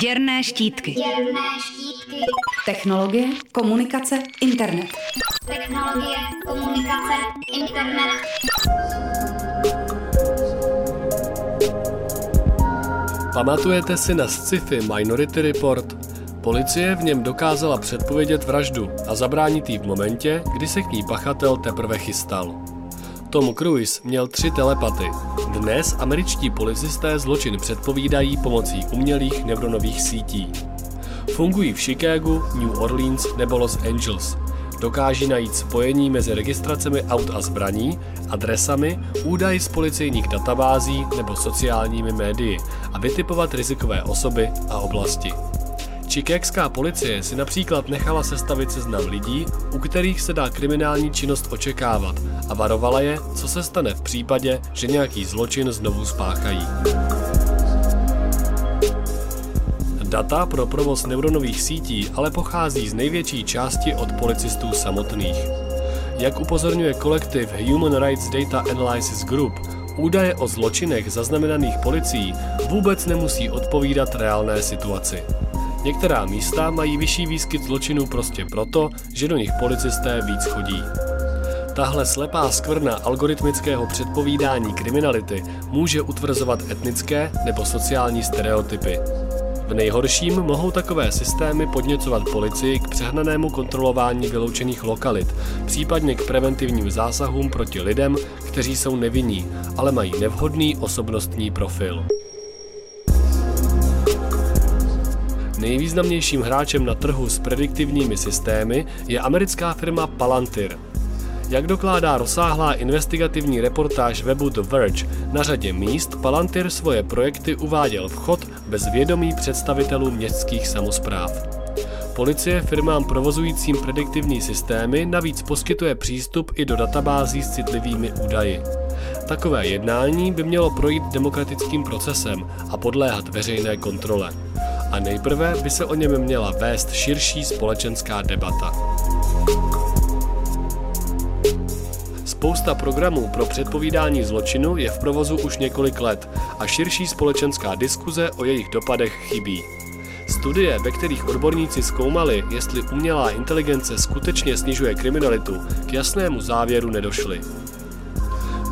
Děrné štítky. Děrné štítky. Technologie, komunikace, internet. Technologie, komunikace, internet. Pamatujete si na sci-fi Minority Report? Policie v něm dokázala předpovědět vraždu a zabránit jí v momentě, kdy se k ní pachatel teprve chystal. Tom Cruise měl tři telepaty. Dnes američtí policisté zločin předpovídají pomocí umělých neuronových sítí. Fungují v Chicagu, New Orleans nebo Los Angeles. Dokáží najít spojení mezi registracemi aut a zbraní, adresami, údaji z policejních databází nebo sociálními médii a vytipovat rizikové osoby a oblasti. Chicagská policie si například nechala sestavit seznam lidí, u kterých se dá kriminální činnost očekávat a varovala je, co se stane v případě, že nějaký zločin znovu spáchají. Data pro provoz neuronových sítí ale pochází z největší části od policistů samotných. Jak upozorňuje kolektiv Human Rights Data Analysis Group, údaje o zločinech zaznamenaných policií vůbec nemusí odpovídat reálné situaci. Některá místa mají vyšší výskyt zločinů prostě proto, že do nich policisté víc chodí. Tahle slepá skvrna algoritmického předpovídání kriminality může utvrzovat etnické nebo sociální stereotypy. V nejhorším mohou takové systémy podněcovat policii k přehnanému kontrolování vyloučených lokalit, případně k preventivním zásahům proti lidem, kteří jsou nevinní, ale mají nevhodný osobnostní profil. Nejvýznamnějším hráčem na trhu s prediktivními systémy je americká firma Palantir. Jak dokládá rozsáhlá investigativní reportáž webu The Verge, na řadě míst Palantir svoje projekty uváděl v chod bez vědomí představitelů městských samozpráv. Policie firmám provozujícím prediktivní systémy navíc poskytuje přístup i do databází s citlivými údaji. Takové jednání by mělo projít demokratickým procesem a podléhat veřejné kontrole a nejprve by se o něm měla vést širší společenská debata. Spousta programů pro předpovídání zločinu je v provozu už několik let a širší společenská diskuze o jejich dopadech chybí. Studie, ve kterých odborníci zkoumali, jestli umělá inteligence skutečně snižuje kriminalitu, k jasnému závěru nedošly.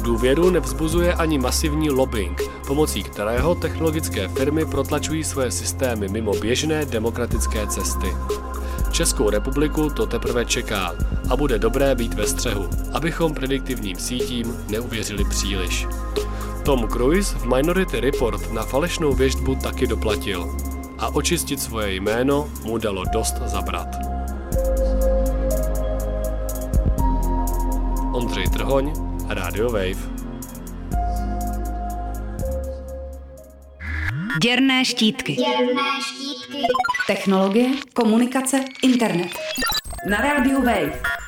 Důvěru nevzbuzuje ani masivní lobbying, pomocí kterého technologické firmy protlačují svoje systémy mimo běžné demokratické cesty. Českou republiku to teprve čeká a bude dobré být ve střehu, abychom prediktivním sítím neuvěřili příliš. Tom Cruise v Minority Report na falešnou věždbu taky doplatil a očistit svoje jméno mu dalo dost zabrat. Ondřej Trhoň, Radio Wave. Děrné štítky. Děrné štítky. Technologie, komunikace, internet. Na rádiu Wave.